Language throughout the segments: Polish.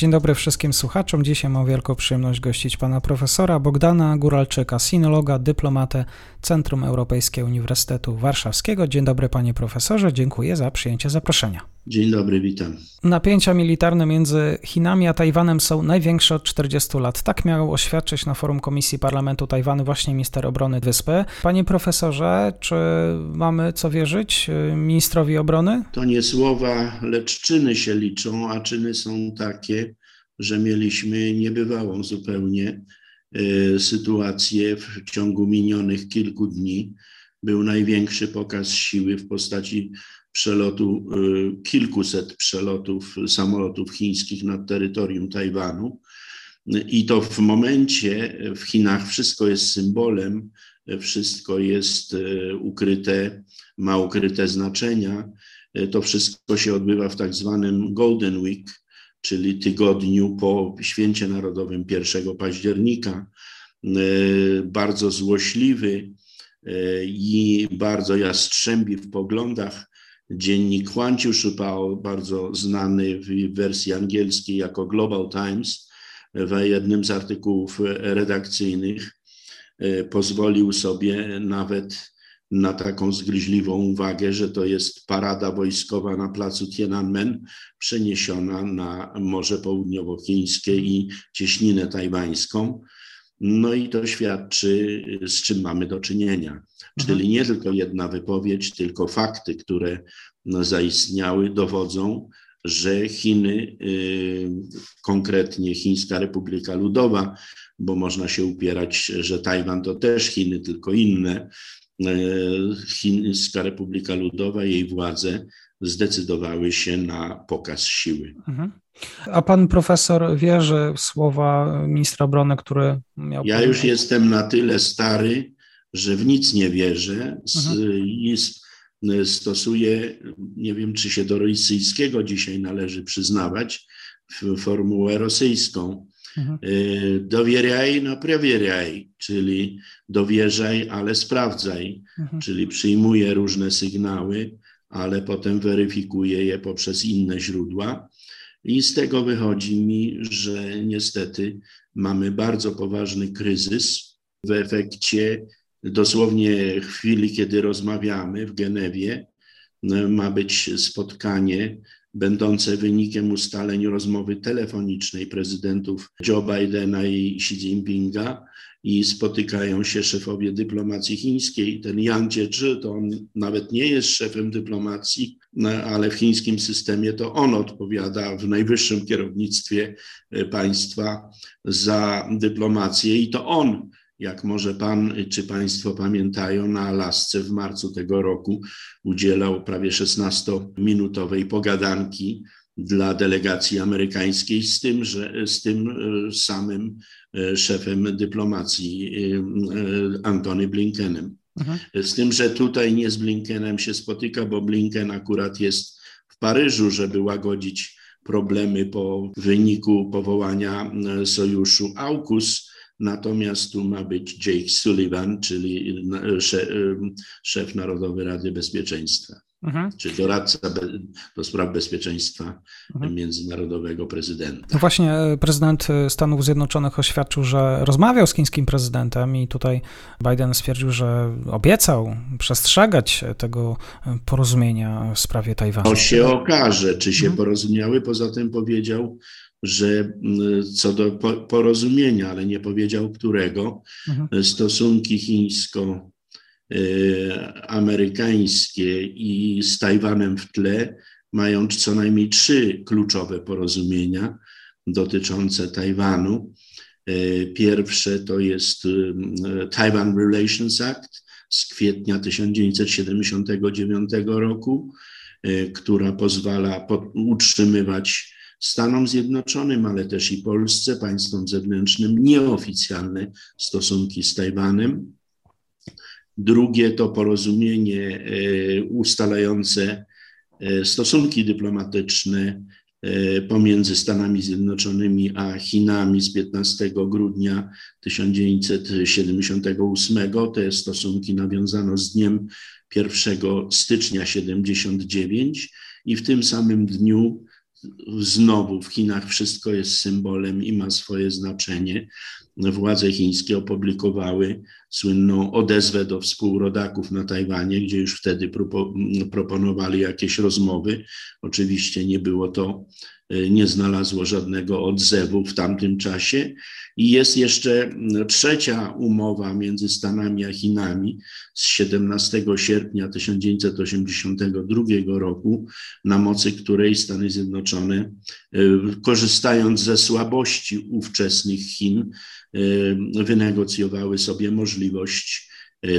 Dzień dobry wszystkim słuchaczom. Dzisiaj mam wielką przyjemność gościć pana profesora Bogdana Guralczyka, sinologa, dyplomatę Centrum Europejskiego Uniwersytetu Warszawskiego. Dzień dobry panie profesorze, dziękuję za przyjęcie zaproszenia. Dzień dobry, witam. Napięcia militarne między Chinami a Tajwanem są największe od 40 lat. Tak miał oświadczyć na forum Komisji Parlamentu Tajwanu właśnie minister obrony wyspy. Panie profesorze, czy mamy co wierzyć y, ministrowi obrony? To nie słowa, lecz czyny się liczą, a czyny są takie, że mieliśmy niebywałą zupełnie y, sytuację w ciągu minionych kilku dni. Był największy pokaz siły w postaci przelotu, y, kilkuset przelotów samolotów chińskich nad terytorium Tajwanu. I to w momencie w Chinach wszystko jest symbolem, wszystko jest ukryte, ma ukryte znaczenia. To wszystko się odbywa w tak zwanym Golden Week, czyli tygodniu po Święcie Narodowym 1 października. Y, bardzo złośliwy i bardzo jastrzębi w poglądach Dziennik Huanciu Shupao, bardzo znany w wersji angielskiej jako Global Times, w jednym z artykułów redakcyjnych e, pozwolił sobie nawet na taką zgryźliwą uwagę, że to jest parada wojskowa na placu Tiananmen przeniesiona na Morze Południowochińskie i cieśninę tajwańską. No i to świadczy, z czym mamy do czynienia. Mhm. Czyli nie tylko jedna wypowiedź, tylko fakty, które no, zaistniały, dowodzą, że Chiny, y, konkretnie Chińska Republika Ludowa, bo można się upierać, że Tajwan to też Chiny, tylko inne, Chińska Republika Ludowa, jej władze zdecydowały się na pokaz siły. Mhm. A pan profesor wierzy w słowa ministra obrony, który miał. Ja już jestem na tyle stary, że w nic nie wierzę mhm. i stosuję, nie wiem czy się do rosyjskiego dzisiaj należy przyznawać, formułę rosyjską. Mhm. Y, dowieraj, no prowieraj, czyli dowierzaj, ale sprawdzaj, mhm. czyli przyjmuję różne sygnały, ale potem weryfikuję je poprzez inne źródła. I z tego wychodzi mi, że niestety mamy bardzo poważny kryzys. W efekcie dosłownie chwili, kiedy rozmawiamy w Genewie, ma być spotkanie będące wynikiem ustaleń rozmowy telefonicznej prezydentów Joe Bidena i Xi Jinpinga i spotykają się szefowie dyplomacji chińskiej. Ten Yang Jiechi to on nawet nie jest szefem dyplomacji, no, ale w chińskim systemie to on odpowiada w najwyższym kierownictwie państwa za dyplomację i to on jak może Pan czy Państwo pamiętają, na Alasce w marcu tego roku udzielał prawie 16-minutowej pogadanki dla delegacji amerykańskiej z tym, że, z tym e, samym e, szefem dyplomacji Antony Blinkenem. Mhm. Z tym, że tutaj nie z Blinkenem się spotyka, bo Blinken akurat jest w Paryżu, żeby łagodzić problemy po wyniku powołania e, sojuszu AUKUS. Natomiast tu ma być Jake Sullivan, czyli szef Narodowej Rady Bezpieczeństwa mhm. czy doradca do spraw bezpieczeństwa mhm. międzynarodowego prezydenta. No właśnie e, prezydent e, Stanów Zjednoczonych oświadczył, że rozmawiał z chińskim prezydentem i tutaj Biden stwierdził, że obiecał przestrzegać tego e, porozumienia w sprawie Tajwanu. To się okaże, czy się mhm. porozumiały. Poza tym powiedział, że co do porozumienia, ale nie powiedział którego, mhm. stosunki chińsko Y, amerykańskie i z Tajwanem w tle mają co najmniej trzy kluczowe porozumienia dotyczące Tajwanu. Y, pierwsze to jest y, Taiwan Relations Act z kwietnia 1979 roku. która pozwala utrzymywać Stanom Zjednoczonym, ale też i Polsce, państwom zewnętrznym, nieoficjalne stosunki z Tajwanem. Drugie to porozumienie ustalające stosunki dyplomatyczne E, pomiędzy Stanami Zjednoczonymi a Chinami z 15 grudnia 1978. Te stosunki nawiązano z dniem 1 stycznia 79 i w tym samym dniu znowu w Chinach wszystko jest symbolem i ma swoje znaczenie. Władze chińskie opublikowały słynną odezwę do współrodaków na Tajwanie, gdzie już wtedy proponowali jakieś rozmowy. Oczywiście nie było to, nie znalazło żadnego odzewu w tamtym czasie. I jest jeszcze trzecia umowa między Stanami a Chinami z 17 sierpnia 1982 roku, na mocy której Stany Zjednoczone, e, korzystając ze słabości ówczesnych Chin, e, wynegocjowały sobie możliwość E,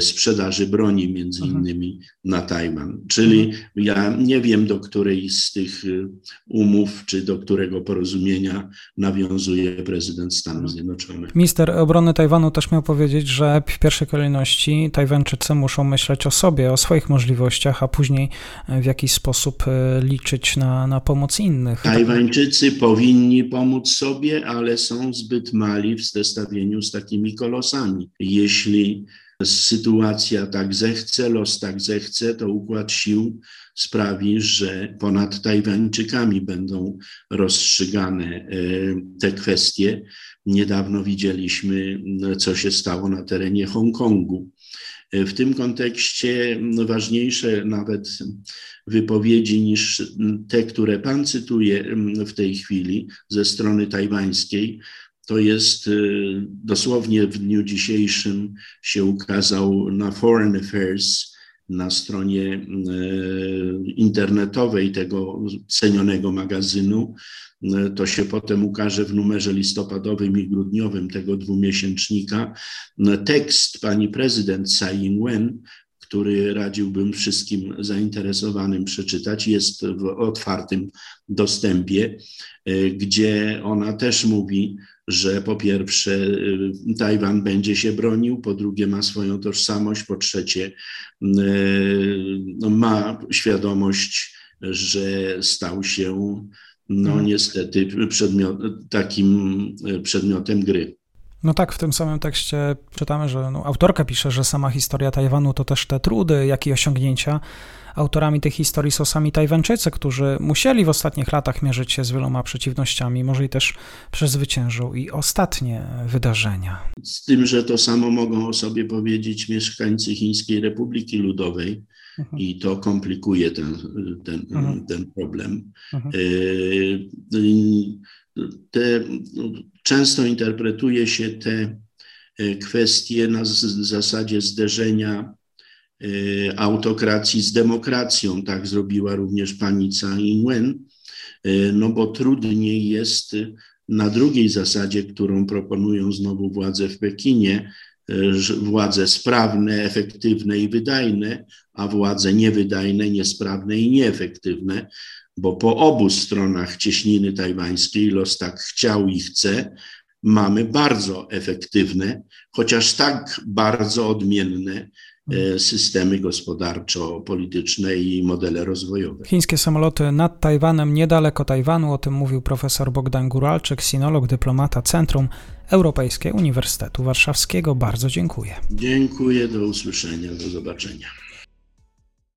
sprzedaży broni, między mhm. innymi na Tajwan. Czyli mhm. ja nie wiem, do której z tych e, umów, czy do którego porozumienia nawiązuje prezydent Stanów mhm. Zjednoczonych. Minister obrony Tajwanu też miał powiedzieć, że w pierwszej kolejności Tajwańczycy muszą myśleć o sobie, o swoich możliwościach, a później w jakiś sposób e, liczyć na, na pomoc innych. Tajwańczycy powinni pomóc sobie, ale są zbyt mali w zestawieniu z takimi kolosami. Jeśli sytuacja tak zechce, los tak zechce, to układ sił sprawi, że ponad Tajwańczykami będą rozstrzygane e, te kwestie. Niedawno widzieliśmy, co się stało na terenie Hongkongu. E, w tym kontekście ważniejsze nawet wypowiedzi niż te, które Pan cytuje w tej chwili ze strony tajwańskiej, to jest y, dosłownie w dniu dzisiejszym się ukazał na Foreign Affairs, na stronie y, internetowej tego cenionego magazynu. Y, to się potem ukaże w numerze listopadowym i grudniowym tego dwumiesięcznika. Tekst pani prezydent Tsai Ing-wen, który radziłbym wszystkim zainteresowanym przeczytać, jest w otwartym dostępie, gdzie ona też mówi, że po pierwsze y, Tajwan będzie się bronił, po drugie ma swoją tożsamość, po trzecie y, no, ma świadomość, że stał się no mhm. niestety przedmiot, takim y, przedmiotem gry. No tak, w tym samym tekście czytamy, że no, autorka pisze, że sama historia Tajwanu to też te trudy, jak i osiągnięcia. Autorami tych historii są sami Tajwańczycy, którzy musieli w ostatnich latach mierzyć się z wieloma przeciwnościami, może i też przezwyciężą i ostatnie wydarzenia. Z tym, że to samo mogą o sobie powiedzieć mieszkańcy Chińskiej Republiki Ludowej, mhm. i to komplikuje ten, ten, mhm. ten problem. Mhm. Te, często interpretuje się te e, kwestie na zasadzie zderzenia e, autokracji z demokracją. Tak zrobiła również pani Tsai Ing-wen, e, no bo trudniej jest na drugiej zasadzie, którą proponują znowu władze w Pekinie, władze sprawne, efektywne i wydajne, a władze niewydajne, niesprawne i nieefektywne bo po obu stronach cieśniny tajwańskiej los tak chciał i chce, mamy bardzo efektywne, chociaż tak bardzo odmienne e, systemy gospodarczo-polityczne i modele rozwojowe. Chińskie samoloty nad Tajwanem, niedaleko Tajwanu, o tym mówił profesor Bogdan Guralczyk, sinolog, dyplomata Centrum Europejskiego Uniwersytetu Warszawskiego. Bardzo dziękuję. Dziękuję, do usłyszenia, do zobaczenia.